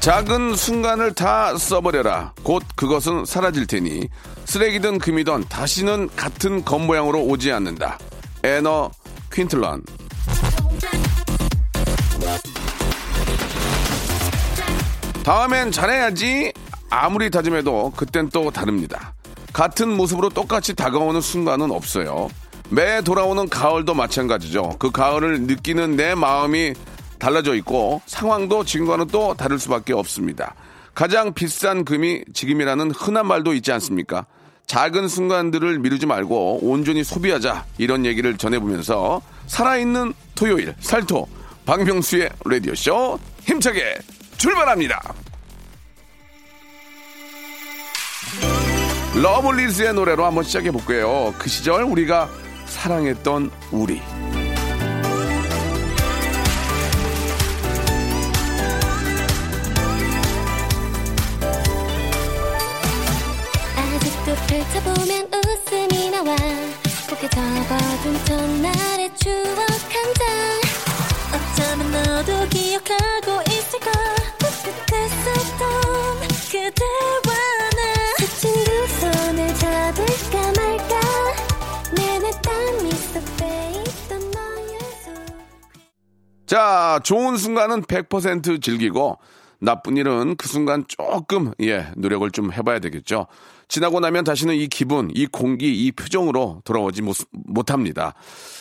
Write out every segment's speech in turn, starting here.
작은 순간을 다 써버려라 곧 그것은 사라질 테니 쓰레기든 금이든 다시는 같은 겉모양으로 오지 않는다 에너 퀸틀런 다음엔 잘해야지 아무리 다짐해도 그땐 또 다릅니다. 같은 모습으로 똑같이 다가오는 순간은 없어요. 매 돌아오는 가을도 마찬가지죠. 그 가을을 느끼는 내 마음이 달라져 있고 상황도 지금과는 또 다를 수밖에 없습니다. 가장 비싼 금이 지금이라는 흔한 말도 있지 않습니까? 작은 순간들을 미루지 말고 온전히 소비하자 이런 얘기를 전해보면서 살아있는 토요일 살토 박명수의 라디오쇼 힘차게 출발합니다. 러블리즈의 노래로 한번 시작해 볼게요. 그 시절 우리가 사랑했던 우리. 나와 고개 접어둔 첫날의 추억 한 장. 어쩌면 너도 기억하고 있을까 따뜻했었던 그대와 나. 스친 두 손을 잡을까 말까. 내내 땀 미소 빼있던 너의 손 자, 좋은 순간은 100% 즐기고 나쁜 일은 그 순간 조금 예 노력을 좀 해봐야 되겠죠. 지나고 나면 다시는 이 기분, 이 공기, 이 표정으로 돌아오지 못, 못합니다.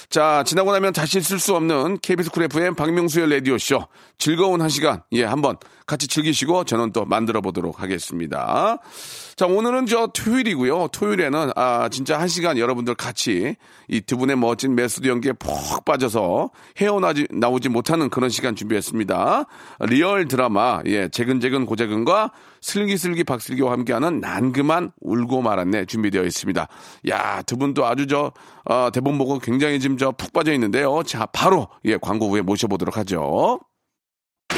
자, 지나고 나면 다시 쓸 수 없는 KBS 쿨 FM 박명수의 라디오쇼. 즐거운 한 시간, 예, 한번 같이 즐기시고 저는 또 만들어 보도록 하겠습니다. 자, 오늘은 저 토요일이고요. 토요일에는, 아, 진짜 한 시간 여러분들 같이 이 두 분의 멋진 method 연기에 푹 빠져서 헤어나지, 나오지 못하는 그런 시간 준비했습니다. real 드라마, 예, 재근재근 고재근과 슬기슬기 박슬기와 함께하는 난 그만 울고 말았네 준비되어 있습니다. 야, 두 분도 아주 저, 어, 대본 보고 굉장히 지금 저 푹 빠져 있는데요. 자, 바로, 예, 광고 후에 모셔 보도록 하죠.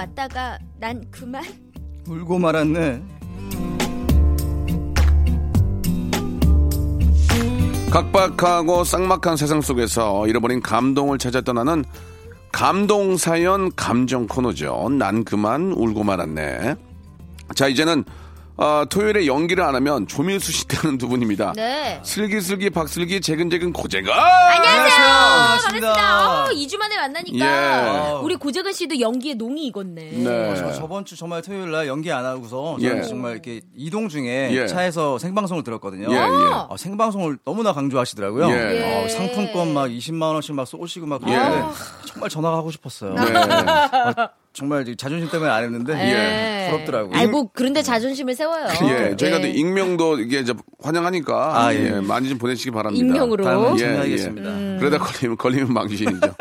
왔다가 난 그만 울고 말았네. 각박하고 쌍막한 세상 속에서 잃어버린 감동을 찾아 떠나는 감동 사연 감정 코너죠. 난 그만 울고 말았네. 자, 이제는 어, 토요일에 연기를 안 하면 조민수 씨 때는 두 분입니다. 네 슬기슬기 박슬기 재근재근 고재근. 안녕하세요 반갑습니다. 반갑습니다 어, 2주 만에 만나니까 예. 우리 고재근 씨도 연기에 농이 익었네 네. 저 저번 주 정말 토요일 날 연기 안 하고서 예. 정말 이렇게 이동 중에 예. 차에서 생방송을 들었거든요. 예, 예. 어, 생방송을 너무나 강조하시더라고요. 예. 어, 상품권 막 20만 원씩 막 쏘시고 막 그러는데 정말 전화가 하고 싶었어요. 네. 어, 정말 자존심 때문에 안 했는데 예. 부럽더라고요. 아이 뭐 그런데 자존심을 세워요 예, 저희가 또 예. 익명도 이게 이제 환영하니까 아, 예. 예. 많이 좀 보내시기 바랍니다. 익명으로 예, 참여하겠습니다. 음. 그러다 걸리면 걸리면 망신이죠.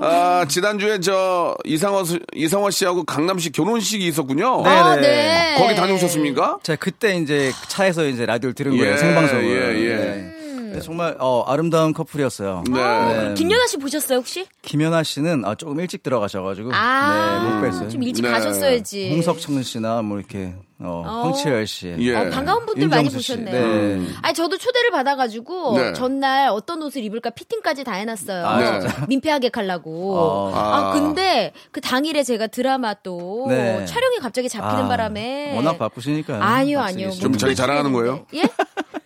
아 지난주에 저 이상화 수- 이상화 씨하고 강남 씨 결혼식이 있었군요. 네. 아, 네네. 네. 거기 다녀오셨습니까? 제가 그때 이제 차에서 이제 라디오를 들은 거예요. 예, 생방송을. 예, 예. 네. 근데 정말 어, 아름다운 커플이었어요. 네. 김연아 씨 보셨어요 혹시? 김연아 씨는 아, 조금 일찍 들어가셔가지고 아, 네, 못 뵀어요. 좀 일찍 네. 가셨어야지. 홍석천 씨나 뭐 이렇게 어, 어. 황치열 씨, 예. 어, 반가운 분들 많이. 보셨네요. 네. 아니 저도 초대를 받아가지고 네. 전날 어떤 옷을 입을까 피팅까지 다 해놨어요. 아, 진짜? 민폐하게 가려고. 어. 아, 아. 근데 그 당일에 제가 드라마 또 네. 촬영이 갑자기 잡히는 아, 바람에 워낙 바쁘시니까요. 아니요 아니요. 씨. 좀뭐 자기 그걸 자랑하는 찍었는데. 예?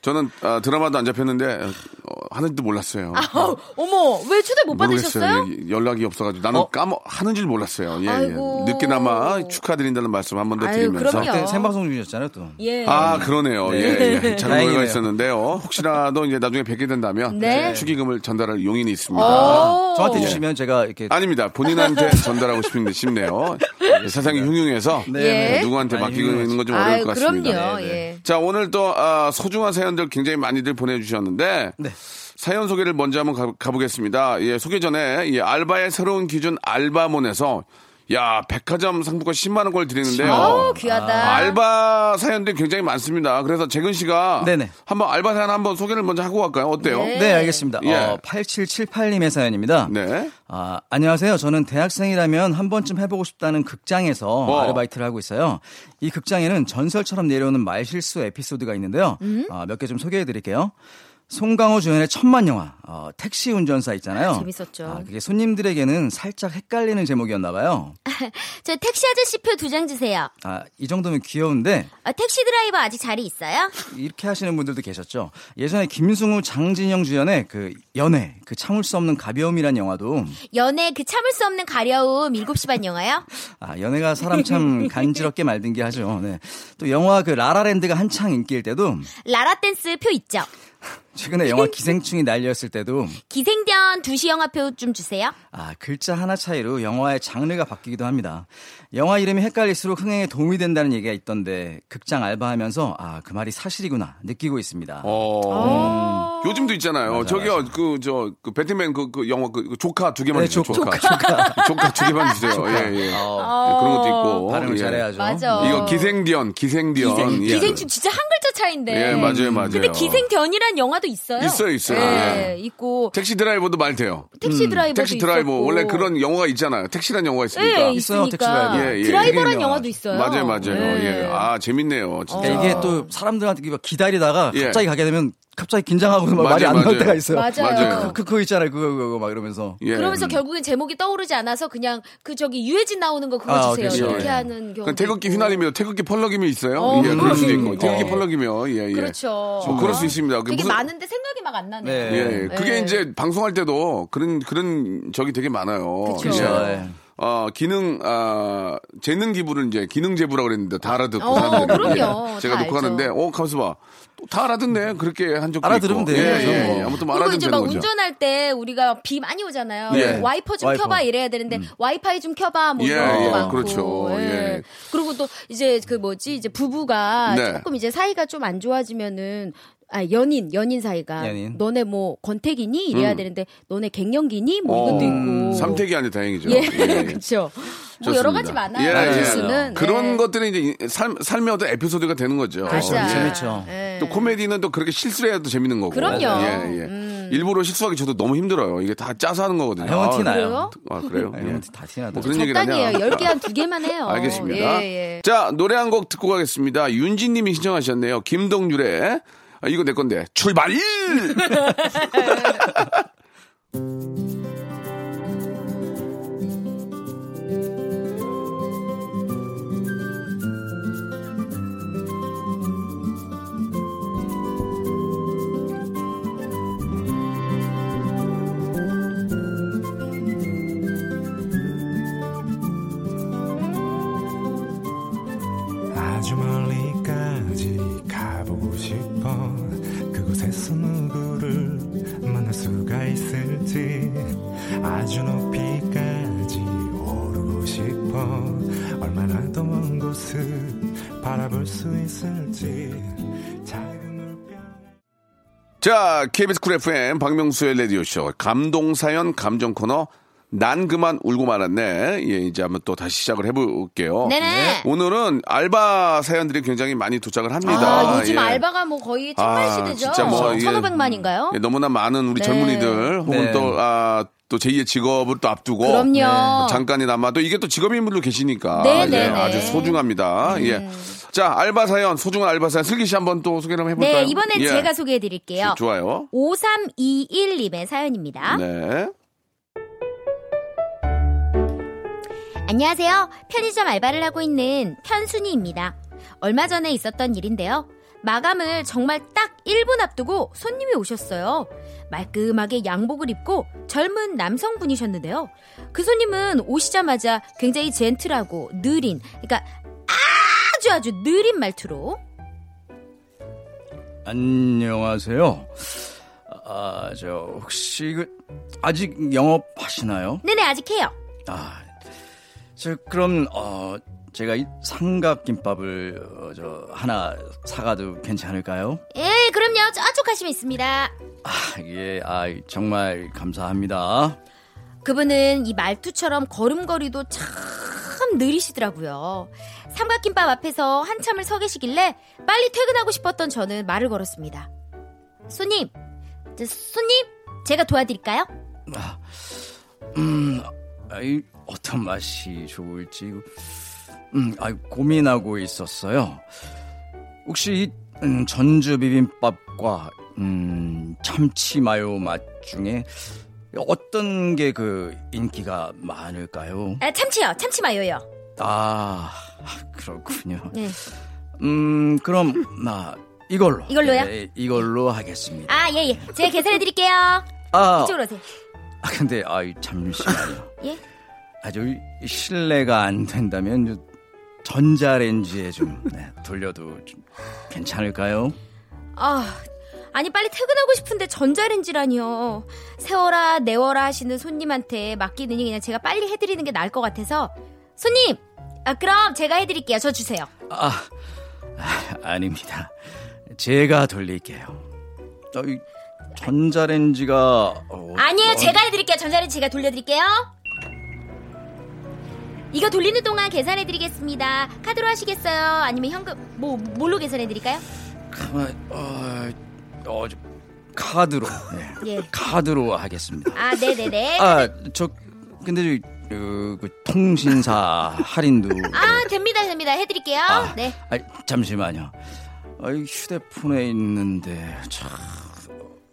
저는 아, 드라마도 안 잡혔는데 하는지도 몰랐어요. 아우, 어머, 왜 초대 못 받으셨어요? 모르겠어요. 예, 연락이 없어가지고 나는 어? 까먹 하는 줄 몰랐어요. 예, 예. 아이고. 늦게나마 축하드린다는 말씀 한 번더 아유, 드리면서. 그럼요. 그때 생방송 중이었잖아요, 또. 예. 아, 그러네요. 예, 예. 잘 오해가 다행이네요. 있었는데요. 혹시라도 이제 나중에 뵙게 된다면 네. 축의금을 전달할 용인이 있습니다. 오. 저한테 예. 주시면 제가 이렇게 아닙니다. 본인한테 전달하고 싶은데 싶네요. 예, 세상이 흉흉해서 네. 누구한테 많이 맡기는 건 좀 어려울 아유, 것 같습니다. 그럼요. 네, 네. 예. 자, 오늘 또 아, 소중한 사연들 굉장히 많이들 보내주셨는데 네. 사연 소개를 먼저 한번 가, 보겠습니다 예, 소개 전에 예, 알바의 새로운 기준 알바몬에서 야 백화점 상품권 10만 원걸 드리는데요. 아우, 귀하다. 알바 사연들이 굉장히 많습니다. 그래서 재근 씨가 네네. 한번 알바 사연 한번 소개를 먼저 하고 갈까요? 어때요? 네. 네, 알겠습니다. 예. 어, 8778님의 사연입니다. 네. 아, 안녕하세요. 저는 대학생이라면 한 번쯤 해보고 싶다는 극장에서 어. 아르바이트를 하고 있어요. 이 극장에는 전설처럼 내려오는 말실수 에피소드가 있는데요. 아, 몇 개 좀 소개해 드릴게요. 송강호 주연의 천만 영화 어, 택시 운전사 있잖아요. 재밌었죠. 아, 그게 손님들에게는 살짝 헷갈리는 제목이었나 봐요. 저 택시 아저씨 표 두 장 주세요. 아, 이 정도면 귀여운데 아, 택시 드라이버 아직 자리 있어요? 이렇게 하시는 분들도 계셨죠. 예전에 김승우, 장진영 주연의 그 연애, 그 참을 수 없는 가벼움이란 영화도 연애 그 참을 수 없는 가려움 7시 반 영화요? 아, 연애가 사람 참 간지럽게 만든 게 하죠. 네. 또 영화 그 라라랜드가 한창 인기일 때도 라라 댄스 표 있죠? 최근에 영화 기생충이 난리였을 때도 기생전 2시 영화표 좀 주세요. 아, 글자 하나 차이로 영화의 장르가 바뀌기도 합니다. 영화 이름이 헷갈릴수록 흥행에 도움이 된다는 얘기가 있던데 극장 알바하면서 아, 그 말이 사실이구나 느끼고 있습니다. 어. 요즘도 있잖아요. 저기요, 그, 저, 그, 배트맨 그, 그 영화, 그, 그 조카 두 개만 네, 주세요. 조- 조카. 조카. 조카 두 개만 주세요. 예, 예. 예, 그런 것도 있고. 발음을 예. 잘해야죠. 맞아. 이거 기생디언, 기생디언. 기생, 예. 기생충 진짜 한 글자 차인데. 예, 맞아요, 맞아요. 근데 기생견이란 영화도 있어요. 있어요, 있어요. 예, 예. 있고 택시 드라이버도 말 돼요. 택시 드라이버도 택시 드라이버. 있었고. 원래 그런 영화가 있잖아요. 택시란 영화가 있으니까. 예, 있어요, 택시. 드라이버. 예, 예. 드라이버란 영화도 있어요. 맞아요, 맞아요. 예. 아, 재밌네요. 진짜. 그러니까 이게 또 사람들한테 막 기다리다가 예. 갑자기 가게 되면 갑자기 긴장하고 막 말이 안 나올. 때가 있어요. 맞아요. 맞아요. 그, 그, 그 거 있잖아요. 그거, 그거 막 이러면서. 예. 그러면서 결국엔 제목이 떠오르지 않아서 그냥 그 저기 유해진 나오는 거 그거 아, 주세요. 그렇죠. 이렇게 예. 하는 경우. 그 태극기 휘날리며 태극기 펄럭이며 있어요. 어, 예, 그럴 수도. 있고. 태극기 어. 펄럭이며, 예, 예. 그렇죠. 뭐 그럴 수 있습니다. 그 되게 무슨- 많은데 생각이 막 안 나네요. 네. 예, 예. 그게 예. 이제 방송할 때도 그런 그런 적이 되게 많아요. 그렇죠. 예. 예. 어, 기능, 아, 재능 기부를 이제 기능 제부라고 그랬는데 다 알아듣고 어. 그럼요. 예. 제가 다 녹화하는데, 알죠. 어, 가만있어 봐. 또다 알아듣네. 그렇게 한 적도 알아들으면 있고. 돼요. 예, 예, 뭐. 예. 아무튼 뭐 그리고 이제 막 거죠. 운전할 때 우리가 비 많이 오잖아요. 예. 와이퍼 좀 와이퍼. 켜봐 이래야 되는데 와이파이 좀 켜봐 뭐 예, 이런 거 예, 많고. 그렇죠. 예. 그리고 또 이제 그 뭐지 이제 부부가 네. 조금 이제 사이가 좀 안 좋아지면은 아 연인 연인 사이가 연인. 너네 뭐 권태기니 이래야 되는데 너네 갱년기니 뭐 이것도 음. 어, 있고. 삼택이 아니 다행이죠. 예, 예, 예. 그렇죠. 뭐. 여러 가지 많아요. 예, 예. 뉴스는 그런 예. 것들이 이제 이- 삶, 삶의 어떤 에피소드가 되는 거죠. 예. 재밌죠. 예. 또 코미디는 또 그렇게 실수를 해야 또 재밌는 거고. 그럼요. 예, 예. 음. 일부러 실수하기 저도 너무 힘들어요. 이게 다 짜서 하는 거거든요. 형은 아, 티나요. 그래요? 아, 그래요? 예. 예. 다 티나도. 뭐 그런 얘기를. 하냐? 10개 한두 개만 해요. 알겠습니다. 예, 예. 자, 노래 한 곡 듣고 가겠습니다. 윤지님이 신청하셨네요. 김동률의 아, 이거 내 건데 출발! 싶어 그곳에서 누구를 만날 수가 있을지 아주 높이까지 오르고 싶어 얼마나 더 먼 곳을 바라볼 수 있을지 자, KBS 쿨 FM 박명수의 라디오쇼 감동사연 감정 코너 난 그만 울고 말았네. 예, 이제 한번 또 다시 시작을 해볼게요. 네네. 오늘은 알바 사연들이 굉장히 많이 도착을 합니다. 아, 요즘 예. 알바가 뭐 거의 천만 아, 시대죠. 진짜 뭐 이게- 1,500만인가요? 예, 너무나 많은 우리 네. 젊은이들 혹은 네. 또, 아, 또 제2의 직업을 또 앞두고 그럼요. 잠깐이나마 또 이게 또 직업인물로 계시니까 네, 예, 네, 네. 아주 소중합니다. 예. 자, 알바 사연, 소중한 알바 사연 슬기 씨 한번 또 소개를 한번 해볼까요? 네, 이번엔 예. 제가 소개해 드릴게요. 좋아요. 5321님의 사연입니다. 네. 안녕하세요. 편의점 알바를 하고 있는 편순이입니다. 얼마 전에 있었던 일인데요. 마감을 정말 딱 1분 앞두고 손님이 오셨어요. 말끔하게 양복을 입고 젊은 남성분이셨는데요. 그 손님은 오시자마자 굉장히 젠틀하고 느린, 그러니까 아주 아주 느린 말투로 안녕하세요. 아, 저 혹시 그 아직 영업하시나요? 네네 아직 해요. 아, 저 그럼 어 제가 이 삼각김밥을 어, 저 하나 사가도 괜찮을까요? 예, 그럼요. 저쪽 가시면 있습니다. 아, 예, 아 정말 감사합니다. 그분은 이 말투처럼 걸음걸이도 참 느리시더라고요. 삼각김밥 앞에서 한참을 서 계시길래 빨리 퇴근하고 싶었던 저는 말을 걸었습니다. 손님, 저, 손님, 제가 도와드릴까요? 음, 아이, 어떤 맛이 좋을지, 음, 아 고민하고 있었어요. 혹시 이, 음, 전주 비빔밥과 음, 참치 마요 맛 중에 어떤 게 그 인기가 많을까요? 아, 참치요, 참치 마요요. 아, 그렇군요. 네. 음, 그럼 나 이걸로. 이걸로요? 네, 이걸로 하겠습니다. 아, 예, 예. 제가 계산해 드릴게요. 아, 이쪽으로 오세요. 아, 근데 아, 잠시만요. 예? 아주 실례가 안 된다면 저 전자레인지에 좀 네, 돌려도 좀 괜찮을까요? 아, 아니 빨리 퇴근하고 싶은데 전자레인지라니요. 세워라 내워라 하시는 손님한테 맡기느니 그냥 제가 빨리 해드리는 게 나을 것 같아서 손님, 아 그럼 제가 해드릴게요. 저 주세요. 아, 아 아닙니다. 제가 돌릴게요. 어, 이 전자레인지가 어, 아니에요, 어, 제가 해드릴게요. 전자레인지 제가 돌려드릴게요. 이거 돌리는 동안 계산해 드리겠습니다. 카드로 하시겠어요? 아니면 현금 뭐 뭘로 계산해 드릴까요? 가만, 어, 어, 저, 카드로. 네. 예. 카드로 하겠습니다. 아, 네 네 네. 아, 저 근데 저, 그, 그 통신사 할인도 아, 됩니다, 됩니다. 해드릴게요. 아, 네. 아, 잠시만요. 아, 이 휴대폰에 있는데 참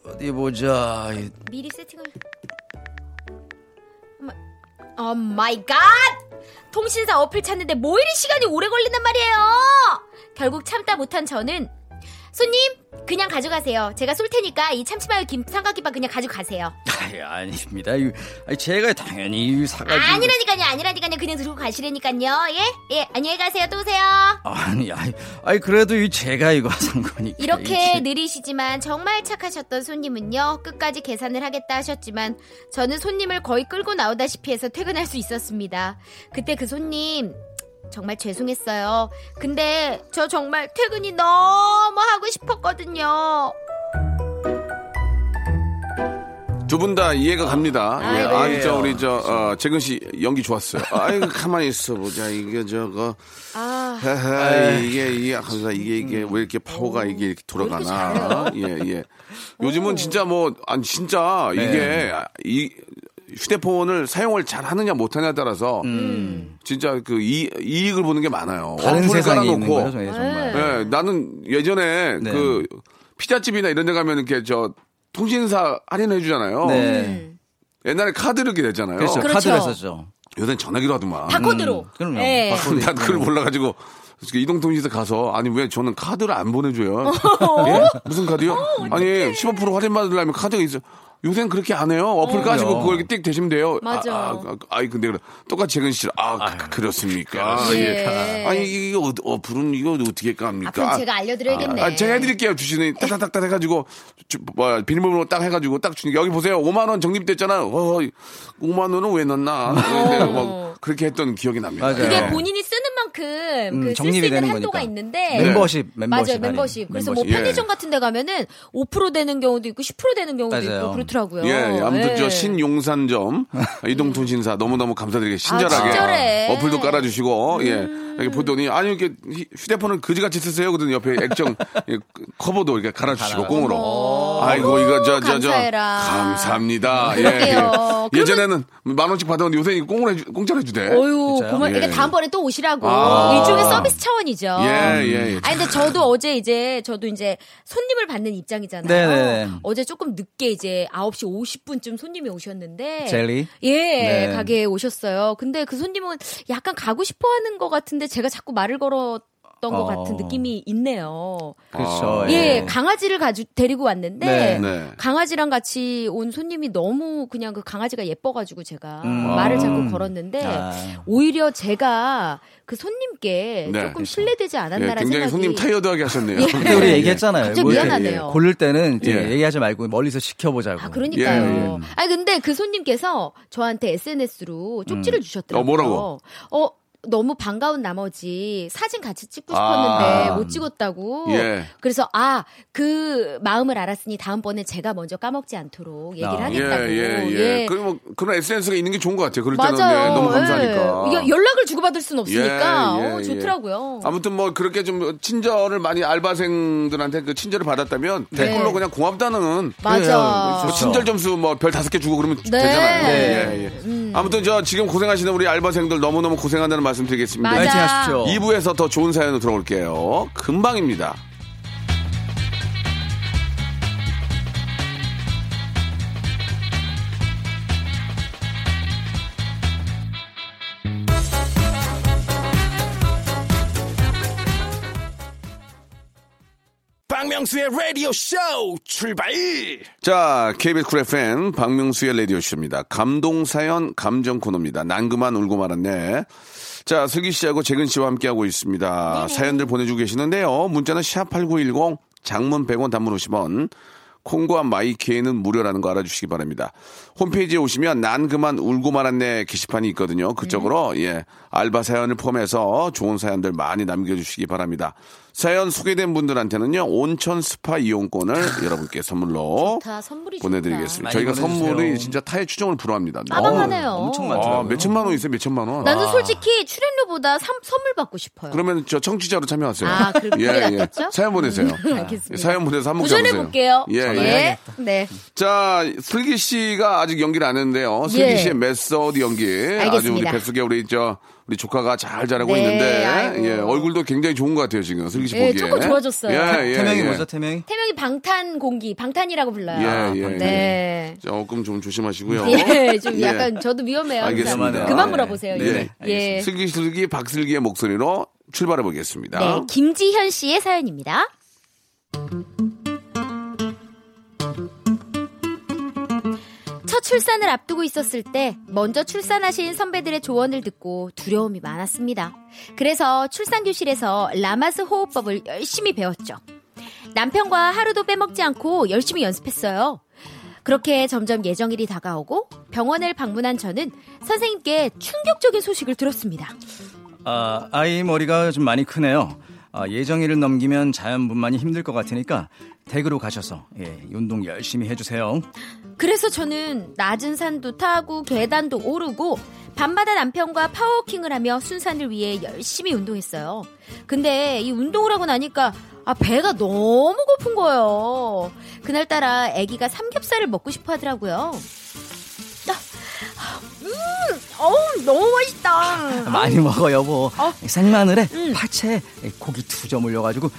어디 보자. 이- 미리 세팅을. Oh my God! 통신사 어플 찾는데 뭐 이리 시간이 오래 걸린단 말이에요! 결국 참다 못한 저는 손님 그냥 가져가세요. 제가 쏠 테니까 이 참치마요 김 삼각김밥 그냥 가져가세요. 아이, 아닙니다. 이- 아니, 제가 당연히 사가지고 아니라니까요, 아니라니까요. 그냥 들고 가시라니까요. 예, 예, 안녕히 가세요. 또 오세요. 아니, 아니, 아니 그래도 이 제가 이거 산 거니까 이렇게 이게- 느리시지만 정말 착하셨던 손님은요 끝까지 계산을 하겠다 하셨지만 저는 손님을 거의 끌고 나오다시피 해서 퇴근할 수 있었습니다. 그때 그 손님 정말 죄송했어요. 근데 저 정말 퇴근이 너무 하고 싶었거든요. 두 분 다 이해가 갑니다. 예, 아이고. 아니, 저, 우리, 저, 어, 재근 씨 연기 좋았어요. 아이고, 가만히 있어 보자. 이게 저거. 아, 하하, 이게, 이게, 항상 이게, 이게, 왜 이렇게 파워가 이게 이렇게 돌아가나. 예, 예. 요즘은 진짜 뭐, 아니, 진짜 네. 이게, 이, 휴대폰을 사용을 잘 하느냐 못하냐에 따라서 진짜 그 이, 이익을 보는 게 많아요. 음. 다른 어플을 세상에 있는 깔아놓고. 거죠, 예, 정말. 예, 나는 예전에 네. 그 피자집이나 이런 데 가면 이렇게 저 통신사 할인해 주잖아요. 네. 옛날에 카드 이렇게 됐잖아요. 그렇죠. 그렇죠. 카드를 했었죠. 요새는 전화기로 하더만. 바코드로. 음, 그럼요. 예. 바코드 난 그걸 있고. 몰라가지고 이동통신사 가서 아니 왜 저는 카드를 안 보내줘요? 예? 무슨 카드요? 아니 15% 할인 받으려면 카드가 있어. 요새는 그렇게 안 해요. 어플 까시고 그럼요. 그걸 이렇게 띡 대시면 돼요. 맞아. 아, 아, 아, 이 근데 그래. 똑같이 재근 씨, 아, 그, 렇습니까 예. 아니 이거 어- 어플은 이거 어떻게 깝니까? 앞으로 제가 알려드려야겠네. 아, 제가 해드릴게요. 주시는 따닥따닥 해가지고 주, 뭐, 비밀번호 딱 해가지고 딱 주니까 여기 보세요. 5만 원 적립됐잖아. 어, 5만 원은 왜 넣나? 근데 뭐 그렇게 했던 기억이 납니다. 맞아요. 그게 네. 본인이 쓰는 만큼 음, 그쓸 수 있는 되는 한도가 거니까. 있는데 멤버십, 멤버십. 맞아요. 멤버십 그래서 멤버십. 뭐 편의점 같은 데 가면은 5% 되는 경우도 있고 10% 되는 경우도 맞아요. 있고 그렇더라고요 예, 아무튼 예. 저 신용산점 이동통신사 너무너무 감사드리게 친절하게 아. 음. 어플도 깔아주시고 예 이렇게 보더니 아니 이렇게 휴- 휴대폰을 그지같이 쓰세요 그러더니 옆에 액정 예, 커버도 이렇게 갈아주시고 꽁으로 아이고 이거 저 저 저 감사해라. 감사합니다 예, 그러게요. 예. 예전에는 만 원씩 받았는데 요새 이거 꽁으로 해주, 공짜로 해주대 어유? 고마 예. 이게 다음번에 또 오시라고 아. 일종의 서비스 차원이죠. 예, 예, 예. 아니 근데 저도 어제 이제 저도 이제 손님을 받는 입장이잖아요. 네네네. 어제 조금 늦게 이제 9시 50분쯤 손님이 오셨는데 젤리? 예, 네. 가게에 오셨어요. 근데 그 손님은 약간 가고 싶어 하는 것 같은데 제가 자꾸 말을 걸어 것 어. 같은 느낌이 있네요. 그렇죠. 예, 강아지를 가지 데리고 왔는데 네. 네. 강아지랑 같이 온 손님이 너무 그냥 그 강아지가 예뻐가지고 제가 음. 말을 자꾸 음. 걸었는데 아. 오히려 제가 그 손님께 네. 조금 신뢰되지 예, 않았나라는 굉장히 생각이 손님 타이어드하게 하셨네요. 예. 그때 우리 얘기했잖아요. 갑자기 뭐 미안하네요. 고를 때는 이제 예. 얘기하지 말고 멀리서 지켜보자고. 아, 그러니까요. 예, 예. 아니, 근데 그 손님께서 저한테 SNS로 쪽지를 주셨더라고요. 어, 뭐라고? 어, 너무 반가운 나머지 사진 같이 찍고 아. 싶었는데 못 찍었다고. 예. 그래서 아, 그 마음을 알았으니 다음번에 제가 먼저 까먹지 않도록 얘기를 아. 예, 하겠다고. 예, 예. 그럼 뭐 그런 SNS가 있는 게 좋은 것 같아요. 그럴 때는 맞아요. 예, 너무 감사하니까. 예. 야, 연락을 주고받을 수는 없으니까 예, 예, 어, 예. 좋더라고요. 아무튼 뭐 그렇게 좀 친절을 많이 알바생들한테 그 친절을 받았다면 댓글로 그냥 고맙다는 네. 맞아. 뭐 친절 점수 뭐 별 다섯 개 주고 그러면 네. 되잖아요. 네. 예, 예. 아무튼 저 지금 고생하시는 우리 알바생들 너무너무 고생한다는 말씀 드리겠습니다. 맞아. 파이팅 하십시오. 2부에서 더 좋은 사연으로 들어올게요. 금방입니다. 박명수의 라디오 쇼 출발! 자, KBS 쿨 FM 박명수의 라디오 쇼입니다. 감동 사연 감정 코너입니다. 난 그만 울고 말았네. 자, 슬기 씨하고 재근 씨와 함께하고 있습니다. 사연들 보내주고 계시는데요. 문자는 샵8910 장문 100원 단문 50원 콩과 마이케이는 무료라는 거 알아주시기 바랍니다. 홈페이지에 오시면 난 그만 울고 말았네 게시판이 있거든요. 그쪽으로 예 알바 사연을 포함해서 좋은 사연들 많이 남겨주시기 바랍니다. 사연 소개된 분들한테는요 온천 스파 이용권을 여러분께 선물로 다 선물이 보내드리겠습니다. 저희가 보내주세요. 선물이 진짜 타의 추종을 불허합니다. 빠방하네요. 엄청 아, 많더라고요. 몇 천만 원 있어요, 몇 천만 원. 나는 솔직히 출연료보다 삼- 선물 받고 싶어요. 그러면 저 청취자로 참여하세요. 아, 그래- 그게 낫겠죠? 사연 보내세요. 알겠습니다. 사연 보내서 한번 도전해. 볼게요. 예, 예. 예. 네. 자, 슬기 씨가 아직 연기를 안 했는데요. 슬기 예. 씨의 메소드 연기. 아주 우리 알겠습니다. 뱃속에 우리 저 우리 조카가 잘 자라고 네, 있는데 아이고. 예, 얼굴도 굉장히 좋은 것 같아요 지금 슬기 씨 예, 보기에. 조금 좋아졌어요. 예, 예, 태명이 예. 뭐죠, 태명이? 태명이 방탄 공기, 방탄이라고 불러요. 예, 예, 네. 조금 좀 조심하시고요. 예, 좀 예. 약간 저도 위험해요. 알겠습니다. 그만 네. 물어보세요. 네, 이제. 예. 슬기 슬기 박슬기의 목소리로 출발해 보겠습니다. 네, 김지현 씨의 사연입니다. 출산을 앞두고 있었을 때 먼저 출산하신 선배들의 조언을 듣고 두려움이 많았습니다. 그래서 출산교실에서 라마스 호흡법을 열심히 배웠죠. 남편과 하루도 빼먹지 않고 열심히 연습했어요. 그렇게 점점 예정일이 다가오고 병원을 방문한 저는 선생님께 충격적인 소식을 들었습니다. 아, 아이 머리가 좀 많이 크네요. 아, 예정일을 넘기면 자연분만이 힘들 것 같으니까 댁으로 가셔서 예, 운동 열심히 해주세요. 그래서 저는 낮은 산도 타고 계단도 오르고 밤마다 남편과 파워워킹을 하며 순산을 위해 열심히 운동했어요. 근데 이 운동을 하고 나니까 아 배가 너무 고픈 거예요. 그날따라 아기가 삼겹살을 먹고 싶어 하더라고요. 아, 음, 어우 너무 맛있다. 많이 먹어 여보. 어. 생마늘에 음. 파채 고기 두 점 올려가지고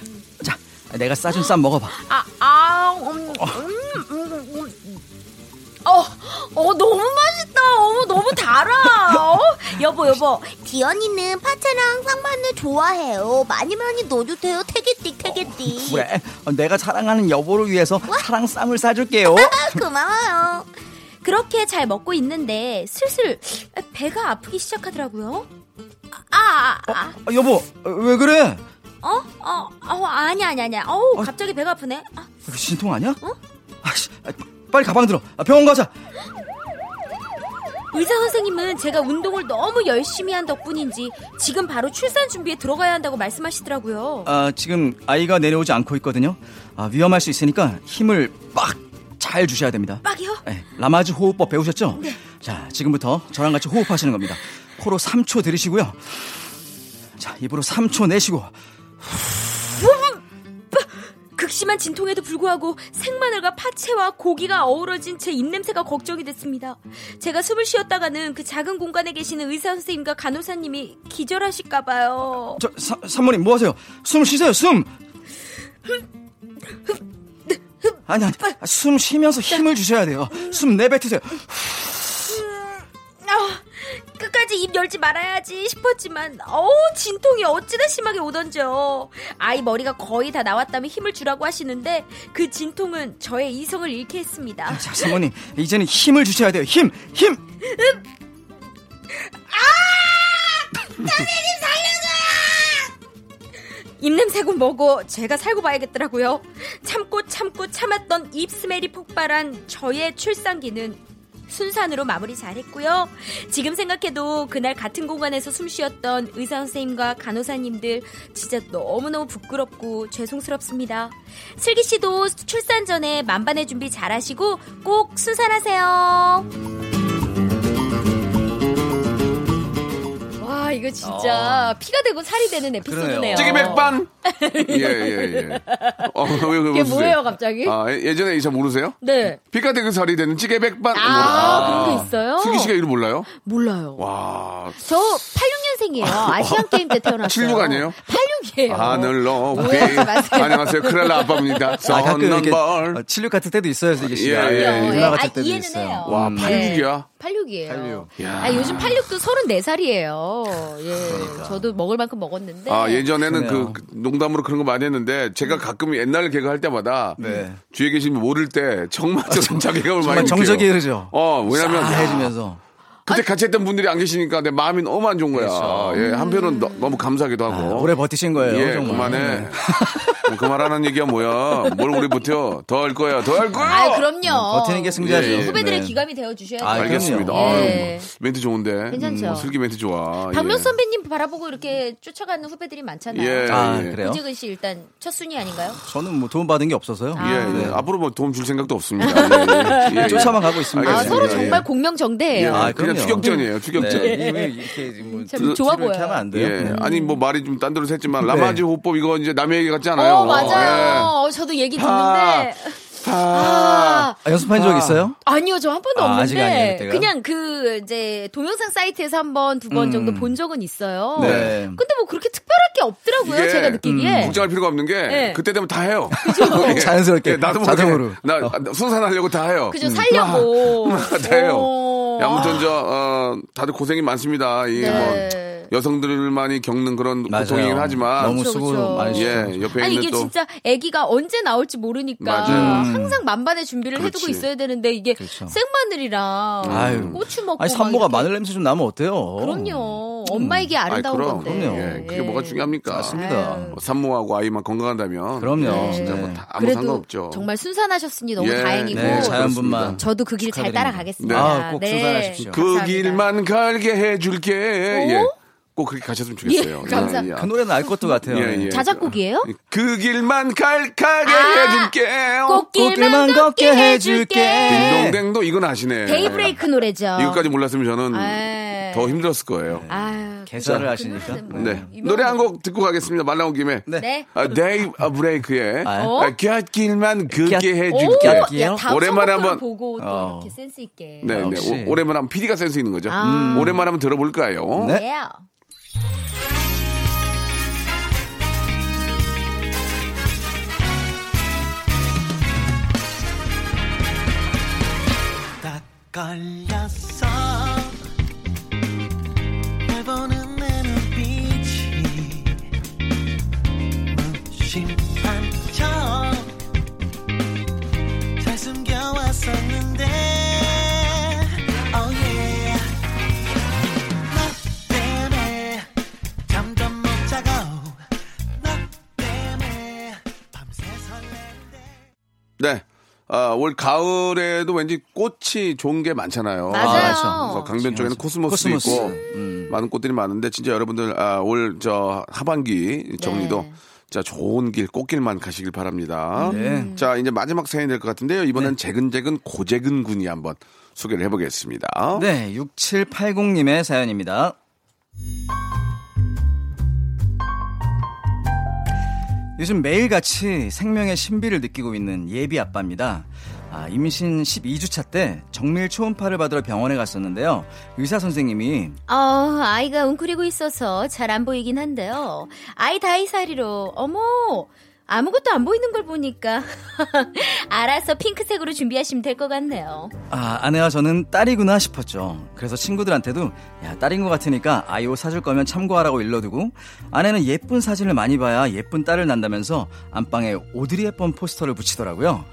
자 내가 싸준 쌈 먹어봐. 아, 아, 음, 음, 음, 음. 어, 어, 너무 맛있다. 어머, 너무 달아. 어? 여보, 여보. 디언이는 파채랑 쌍마늘 좋아해요. 많이 많이 넣어도 돼요. 태기띠, 태기띠. 그래 어, 내가 사랑하는 여보를 위해서 사랑 쌈을 싸줄게요. 아, 고마워요. 그렇게 잘 먹고 있는데 슬슬 배가 아프기 시작하더라고요. 아, 아, 아, 어, 여보 어, 왜 그래? 어? 어, 어, 아니야, 아니야, 아니야. 어우, 어. 갑자기 배가 아프네. 아, 신통 아니야? 아씨, 아, 빨리 가방 들어. 아, 병원 가자. 의사 선생님은 제가 운동을 너무 열심히 한 덕분인지 지금 바로 출산 준비에 들어가야 한다고 말씀하시더라고요. 아, 지금 아이가 내려오지 않고 있거든요. 아, 위험할 수 있으니까 힘을 빡 잘 주셔야 됩니다. 빡이요? 네, 라마즈 호흡법 배우셨죠? 자, 지금부터 저랑 같이 호흡하시는 겁니다. 코로 3초 들이쉬고요. 자, 입으로 3초 내쉬고. 극심한 진통에도 불구하고 생마늘과 파채와 고기가 어우러진 제 입냄새가 걱정이 됐습니다. 제가 숨을 쉬었다가는 그 작은 공간에 계시는 의사 선생님과 간호사님이 기절하실까 봐요. 저, 사, 산모님 뭐 하세요? 숨 쉬세요, 숨! 아니, 아니, 아, 숨 쉬면서 힘을 주셔야 돼요. 숨 내뱉으세요. 아, 끝까지 입 열지 말아야지 싶었지만 어우 진통이 어찌나 심하게 오던지요. 아이 머리가 거의 다 나왔다면 힘을 주라고 하시는데 그 진통은 저의 이성을 잃게 했습니다. 자, 사모님, 이제는 힘을 주셔야 돼요. 힘, 힘. 입냄새고 뭐고 제가 살고 봐야겠더라고요. 참고 참고 참았던 입 스멜이 폭발한 저의 출산기는 순산으로 마무리 잘했고요. 지금 생각해도 그날 같은 공간에서 숨 쉬었던 의사 선생님과 간호사님들 진짜 너무너무 부끄럽고 죄송스럽습니다. 슬기 씨도 출산 전에 만반의 준비 잘하시고 꼭 순산하세요. 와 이거 진짜 피가 되고 살이 되는 에피소드네요. 찌개 백반. 예 예 예. 어, 왜, 왜 이게? 뭐예요 갑자기? 아 예- 예전에 이잘 모르세요? 네. 피가 되고 살이 되는 찌개 백반. 아, 그런 게 있어요? 슬기 씨가 이름 몰라요? 몰라요. 와. 저 86년 생이에요. 아시안 게임 때 태어났어요. 76 아니에요? 86이에요. 하늘 높이. 안녕하세요. 크랄라 아빠입니다. 아, 가끔 이렇게 썬넘벌. 어, 76 같은 때도 있어요, 이게 씨가. 예, 예, 예. 누나 같은 아, 때도 있어요. 해요. 와, 음. 86이야? 86이에요. 86. 야. 아, 요즘 86도 34살이에요. 예. 저도 먹을 만큼 먹었는데. 아, 예전에는 그러네요. 그 농담으로 그런 거 많이 했는데 제가 가끔 옛날 개그 할 때마다 네. 뒤에 계신 분 모를 때 정말 좀 자괴감을 많이. 정적이 흐르죠. 어, 왜냐면 해지면서. 그때 같이 했던 분들이 안 계시니까 내 마음이 너무 안 좋은 거야. 그렇죠. 예, 한편은 너, 너무 감사하기도 하고. 아, 오래 버티신 거예요. 예, 정말. 그만해. 네. 뭐 그만하는 얘기야 뭐야. 뭘 우리 버텨. 더 할 거야. 더 할 거야. 아, 그럼요. 버티는 게 승자죠. 예, 예. 후배들의 네. 기감이 되어 주셔야죠. 아, 알겠습니다. 그럼요. 아유, 예. 멘트 좋은데. 괜찮죠? 음, 슬기 멘트 좋아. 박명 예. 선배님 바라보고 이렇게 쫓아가는 후배들이 많잖아요. 예, 아, 예. 그래요? 오재근 씨 일단 첫 순위 아닌가요? 저는 뭐 도움 받은 게 없어서요. 아. 예, 예. 앞으로 뭐 도움 줄 생각도 없습니다. 예, 예. 예, 예. 쫓아만 가고 있습니다. 아. 서로 예. 정말 공명정대예요. 아, 그냥 추격전이에요, 추격전. 네, 이렇게 뭐참 뒤로 좋아 이렇게 보여요. 하면 안 돼요. 예. 네. 아니, 뭐 말이 좀 딴 데로 샜지만, 라마지 호법 이거 이제 남의 얘기 같지 않아요? 어, 맞아요. 어, 저도 얘기 듣는데. 아, 아, 아, 연습한 적 있어요? 아니요, 저 한 번도 아, 아직 아니에요, 없는데 그때가? 그냥 그 이제 동영상 사이트에서 한 번, 두번 음. 정도 본 적은 있어요. 네. 근데 뭐 그렇게 특별할 게 없더라고요, 이게, 제가 느끼기에. 걱정할 필요가 없는 게, 네. 그때 되면 다 해요. 예. 자연스럽게, 나도 모르게 자동으로. 나, 나 순산하려고 다 해요. 그죠, 살려고. 다 해요. 어. 야, 아무튼 저, 어, 다들 고생이 많습니다. 이 네. 뭐, 여성들만이 겪는 그런 맞아요. 고통이긴 하지만. 너무 수고. 많으시죠. 예, 옆에 아니 있는 이게 또. 진짜 아기가 언제 나올지 모르니까 맞아요. 항상 만반의 준비를 해두고 그렇지. 있어야 되는데 이게 그렇죠. 생마늘이랑 아유. 고추 먹고 아니, 막 산모가 이렇게. 마늘 냄새 좀 나면 어때요? 그럼요 엄마에게 아름다운 아이, 그럼. 건데 그럼요. 예, 그게 예. 뭐가 중요합니까? 맞습니다. 아유. 뭐 산모하고 아이만 건강한다면. 그럼요. 예, 진짜 네. 뭐다 아무 상관없죠. 정말 순산하셨으니 너무 예, 다행이고 네, 자연분만. 저도 그 길 잘. 따라가겠습니다. 아, 꼭 순산하십시오. 그. 길만 갈게 해줄게. 예. 꼭 그렇게 가셨으면 좋겠어요. 예, 감사- 예, 예. 그 노래는 알 것도 같아요. 예, 예. 자작곡이에요? 그 길만 갈, 가게 아, 해줄게. 꽃길만 걷게 해줄게. 딩동댕도 이건 아시네. 데이브레이크 노래죠. 이것까지 몰랐으면 저는 아. 더 힘들었을 거예요. 아유, 개사를 그 하시니까. 노래는 뭐 네. 노래 한 곡 듣고 가겠습니다. 말 나온 김에. 네. 네. 아, 데이 브레이크의 아, 어? 아, 꽃길만 걷게 꽃- 해줄게. 오, 꽃길이요? 야, 오랜만에 한번- 보고 또 어. 이렇게 센스 있게. 네, 네. 오, 오랜만에 한번 PD가 센스 있는 거죠. 아. 오랜만에 한번 들어볼까요? 네. 예. 올 가을에도 왠지 꽃이 좋은 게 많잖아요. 맞아요. 그래서 강변 쪽에는 코스모스도 코스모스. 있고 음. 많은 꽃들이 많은데 진짜 여러분들 아, 올 저 하반기 정리도 네. 자 좋은 길 꽃길만 가시길 바랍니다. 네. 자 이제 마지막 사연이 될 것 같은데요. 이번엔 재근재근 고재근 군이 한번 소개를 해보겠습니다. 네, 6780님의 사연입니다. 요즘 매일같이 생명의 신비를 느끼고 있는 예비 아빠입니다. 아, 임신 12주차 때 정밀 초음파를 받으러 병원에 갔었는데요. 의사 선생님이 어, 아이가 웅크리고 있어서 잘 안 보이긴 한데요. 아이 다이사리로 어머 아무것도 안 보이는 걸 보니까 알아서 핑크색으로 준비하시면 될 것 같네요. 아, 아내와 저는 딸이구나 싶었죠. 그래서 친구들한테도 야, 딸인 것 같으니까 아이 옷 사줄 거면 참고하라고 일러두고 아내는 예쁜 사진을 많이 봐야 예쁜 딸을 낳는다면서 안방에 오드리 헵번 포스터를 붙이더라고요.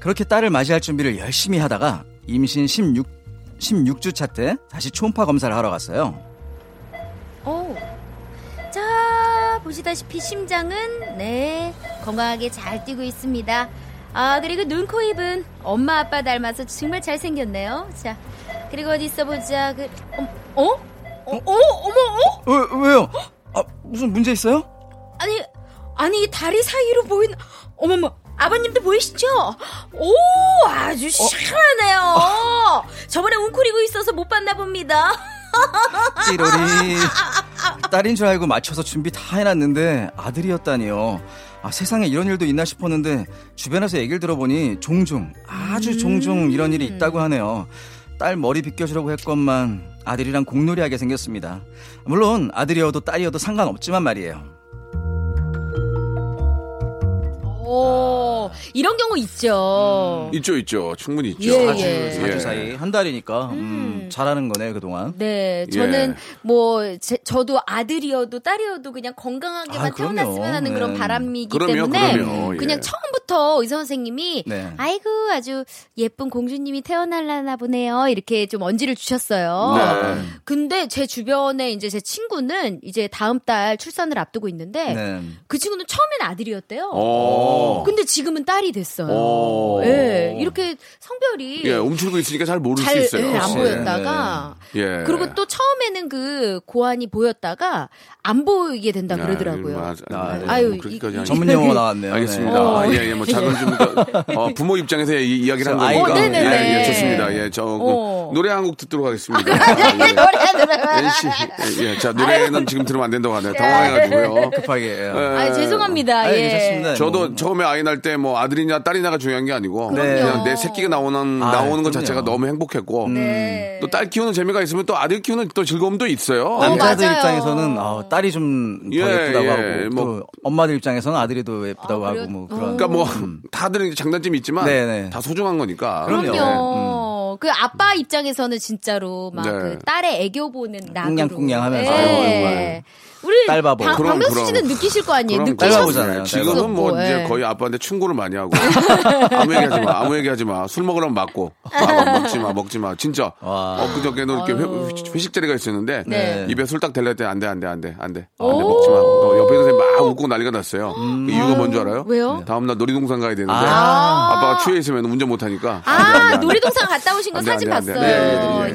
그렇게 딸을 맞이할 준비를 열심히 하다가 임신 16, 16주차 때 다시 초음파 검사를 하러 갔어요. 오. 자, 보시다시피 심장은 네, 건강하게 잘 뛰고 있습니다. 아, 그리고 눈, 코, 입은 엄마 아빠 닮아서 정말 잘생겼네요. 자, 그리고 어디 있어 보자. 그 어? 어? 어? 어? 어머, 어? 왜, 왜요? 아, 무슨 문제 있어요? 아니, 아니 다리 사이로 보이는 어머머. 아버님도 보이시죠? 오, 아주 시원하네요. 저번에 웅크리고 있어서 못 봤나 봅니다. 찌로리. 딸인 줄 알고 맞춰서 준비 다 해놨는데 아들이었다니요. 아, 세상에 이런 일도 있나 싶었는데 주변에서 얘기를 들어보니 종종 아주 종종 이런 일이 있다고 하네요. 딸 머리 빗겨주려고 했건만 아들이랑 공놀이하게 생겼습니다. 물론 아들이어도 딸이어도 상관없지만 말이에요. 오, 이런 경우 있죠. 있죠, 있죠. 충분히 있죠. 예, 사주, 예. 사주 예. 사이 한 달이니까 음, 잘하는 거네 그 동안. 네, 예. 저는 뭐 제, 저도 아들이어도 딸이어도 그냥 건강하게만 아. 태어났으면 하는 그런 네. 바람이기 그럼요, 때문에 그럼요. 예. 그냥 처음부터 의사 선생님이 네. 아이고 아주 예쁜 공주님이 태어날라나 보네요 이렇게 좀 언지를 주셨어요. 네. 근데 제 주변에 이제 제 친구는 이제 다음 달 출산을 앞두고 있는데 네. 그 친구는 처음엔 아들이었대요. 어. 근데 지금 은 딸이 됐어요. 어. 예, 이렇게 성별이 예, 움츠리고 있으니까 잘 모를 잘 수 있어요. 예, 안 네, 보였다가 예. 그리고 또 처음에는 그 고환이 보였다가 안 보이게 된다 그러더라고요. 아, 아, 네. 아유, 뭐 이- 전문 용어 나왔네요. 알겠습니다. 네. 아, 예, 예, 뭐 작은 좀 더, 어, 부모 입장에서 이, 이야기를 한 아이가. 거니까. 어, 네네네. 예, 예, 좋습니다. 예, 저 그, 어. 노래 한 곡 듣도록 하겠습니다. 노래 들어요. NC, 예, 자 노래는 지금 들으면 안 된다고 하네요. 당황해가지고요. 급하게. 예. 아, 죄송합니다. 아니, 예. 괜찮습니다. 저도 뭐. 처음에 아이 날 때뭐 아들이냐 딸이냐가 중요한 게 아니고 네. 그냥 내 새끼가 나오는 아, 나오는 것 그럼요. 자체가 너무 행복했고 네. 또 딸 키우는 재미가 있으면 또 아들 키우는 또 즐거움도 있어요. 남자들 맞아요. 입장에서는 아, 딸이 좀더 예, 예쁘다고 예, 하고 뭐. 또 엄마들 입장에서는 아들이 더 예쁘다고 아, 하고? 뭐 그런. 그러니까 뭐 다들 이제 장단점이 있지만 네네. 다 소중한 거니까. 그럼요. 그럼요. 그 아빠 입장에서는 진짜로 막 네. 그 딸의 애교 보는 낙으로. 꿍냥꿍냥하면서. 예. 우리 딸 바보. 방- 그럼, 박명수 그럼. 씨는 느끼실 거 아니에요. 그럼 딸 느끼셨 바보잖아요. 지금은 뭐 예. 이제 거의 아빠한테 충고를 많이 하고 아무 얘기하지 마, 아무 얘기하지 마. 술 먹으라면 맞고 아, 먹지 마, 먹지 마. 진짜. 와. 엊그저께는 이렇게. 회, 회식 자리가 있었는데 네. 입에 술딱댈때안 돼, 안 돼, 안 돼, 안 돼, 안 오. 돼, 먹지 마. 어, 옆에 있는 선생님 막 웃고 난리가 났어요. 그 이유가 뭔 줄 알아요? 왜요? 다음날 놀이동산 가야 되는데 아. 아빠가 취해 있으면 운전 못 하니까. 아, 놀이동산 갔다 오신 거안 돼, 사진 안 돼, 안 봤어요.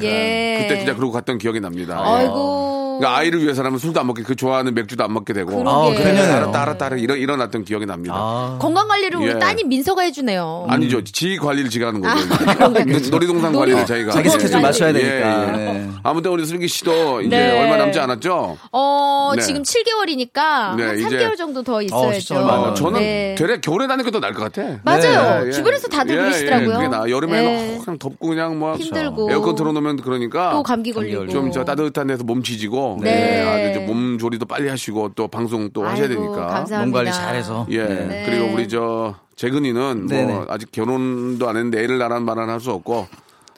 돼. 예, 예, 예. 예. 그때 진짜 그러고 갔던 기억이 납니다. 아이고. 그러니까 아이를 위해서라면 술도 안 먹게 그 좋아하는 맥주도 안 먹게 되고 그러게. 아, 그러네요. 따라 따라 따라 일어 일어났던 기억이 납니다. 아. 건강 관리를 예. 우리 따님 민서가 해주네요. 아니죠. 지 관리를 지가 하는 거죠. 그런가요? 놀- 놀이동산 놀이- 관리를 자기가. 자기 예, 스케줄 예. 맞춰야 예, 되니까. 예. 네. 아무튼 우리 슬기 씨도 이제 네. 얼마 남지 않았죠? 어, 네. 지금 7개월이니까 네, 한 이제- 3개월 정도 더 있어야죠. 얼마 안 어, 저는 네. 되레 겨울에 다니는 게더 나을 것 같아. 맞아요. 예, 예. 주변에서 다들 예, 그러시더라고요. 예, 그게 나 여름에는 네. 어, 그냥 덥고 그냥 뭐 힘들고. 에어컨 틀어놓으면 그러니까 또 감기 걸리고. 좀 저 따뜻한 데서 몸 지지고 네. 네. 아주 이제 몸 조리도 빨리 하시고 또 방송 또 하셔야 아이고, 되니까. 감사합니다. 몸 관리 잘해서. 예. 네. 그리고 우리 저 재근이는 네네. 뭐 아직 결혼도 안 했는데 애를 낳은 말은 할 수 없고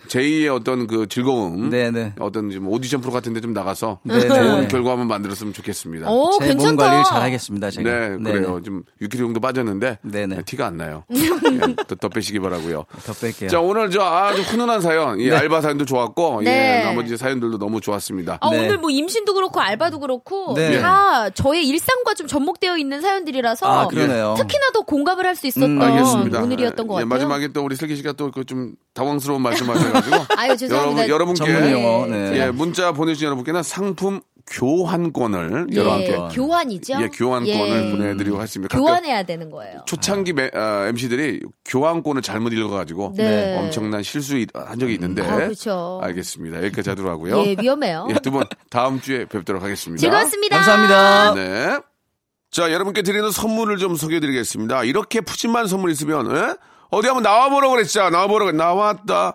제2의 어떤 그 즐거움, 네네. 어떤 좀 오디션 프로 같은 데 좀 나가서 네네. 좋은 결과 한번 만들었으면 좋겠습니다. 오, 제몸 어, 괜찮다. 관리를 잘하겠습니다. 제가. 네, 그래요. 좀 6kg 정도 빠졌는데 네네. 티가 안 나요. 예, 더, 더 빼시기 바라고요. 더 뺄게요. 자 오늘 저 아주 훈훈한 사연, 이 알바 사연도 좋았고, 네. 예, 나머지 사연들도 너무 좋았습니다. 아, 네. 오늘 뭐 임신도 그렇고 알바도 그렇고 네. 다 저의 일상과 좀 접목되어 있는 사연들이라서 아, 그러네요. 특히나 더 공감을 할 수 있었던 음, 알겠습니다. 오늘이었던 것 예, 같아요. 마지막에 또 우리 슬기 씨가 또 그 좀 당황스러운 말씀하셔 가지고 아유, 죄송합니다. 여러분, 여러분께 전문 용어. 네. 예, 문자 보내주신 여러분께는 상품 교환권을 예, 여러분께 교환이죠. 예, 교환권을 예. 보내드리고 했습니다. 가끔 교환해야 되는 거예요. 초창기 매- 어, MC들이 교환권을 잘못 읽어가지고 네. 엄청난 실수 한 적이 있는데 아, 그렇죠. 알겠습니다. 여기까지 하도록 하고요. 예, 위험해요. 예, 두 분 다음 주에 뵙도록 하겠습니다. 즐거웠습니다. 감사합니다. 네. 자, 여러분께 드리는 선물을 좀 소개해드리겠습니다. 이렇게 푸짐한 선물 있으면, 에? 어디 한번 나와보라고 그랬죠? 나와보라고, 나왔다.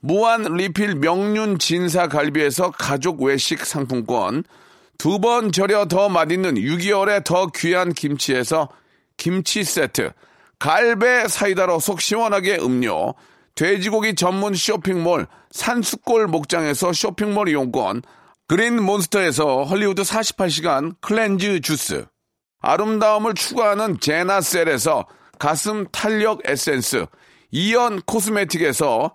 무한 리필 명륜 진사 갈비에서 가족 외식 상품권, 두 번 절여 더 맛있는 6개월에 더 귀한 김치에서 김치 세트, 갈배 사이다로 속 시원하게 음료, 돼지고기 전문 쇼핑몰 산수골 목장에서 쇼핑몰 이용권, 그린 몬스터에서 헐리우드 48시간 cleanse 주스, 아름다움을 추구하는 제나셀에서 가슴 탄력 에센스, 이연 코스메틱에서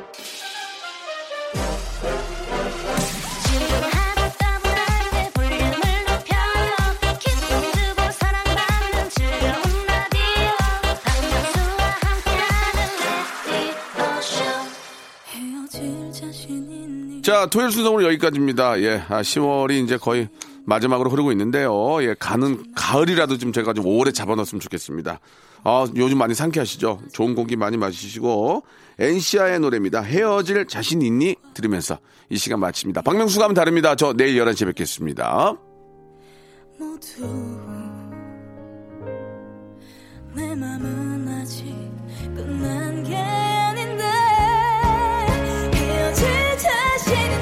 자, 토요일 순서 오늘 여기까지입니다. 예, 아, 10월이 이제 거의 마지막으로 흐르고 있는데요. 예, 가는 가을이라도 좀 제가 좀 오래 잡아놨으면 좋겠습니다. 아, 요즘 많이 상쾌하시죠? 좋은 공기 많이 마시시고, 엔시아의 노래입니다. 헤어질 자신 있니? 들으면서 이 시간 마칩니다. 박명수가 하면 다릅니다. 저 내일 11시에 뵙겠습니다. 모두 내 맘은 Shit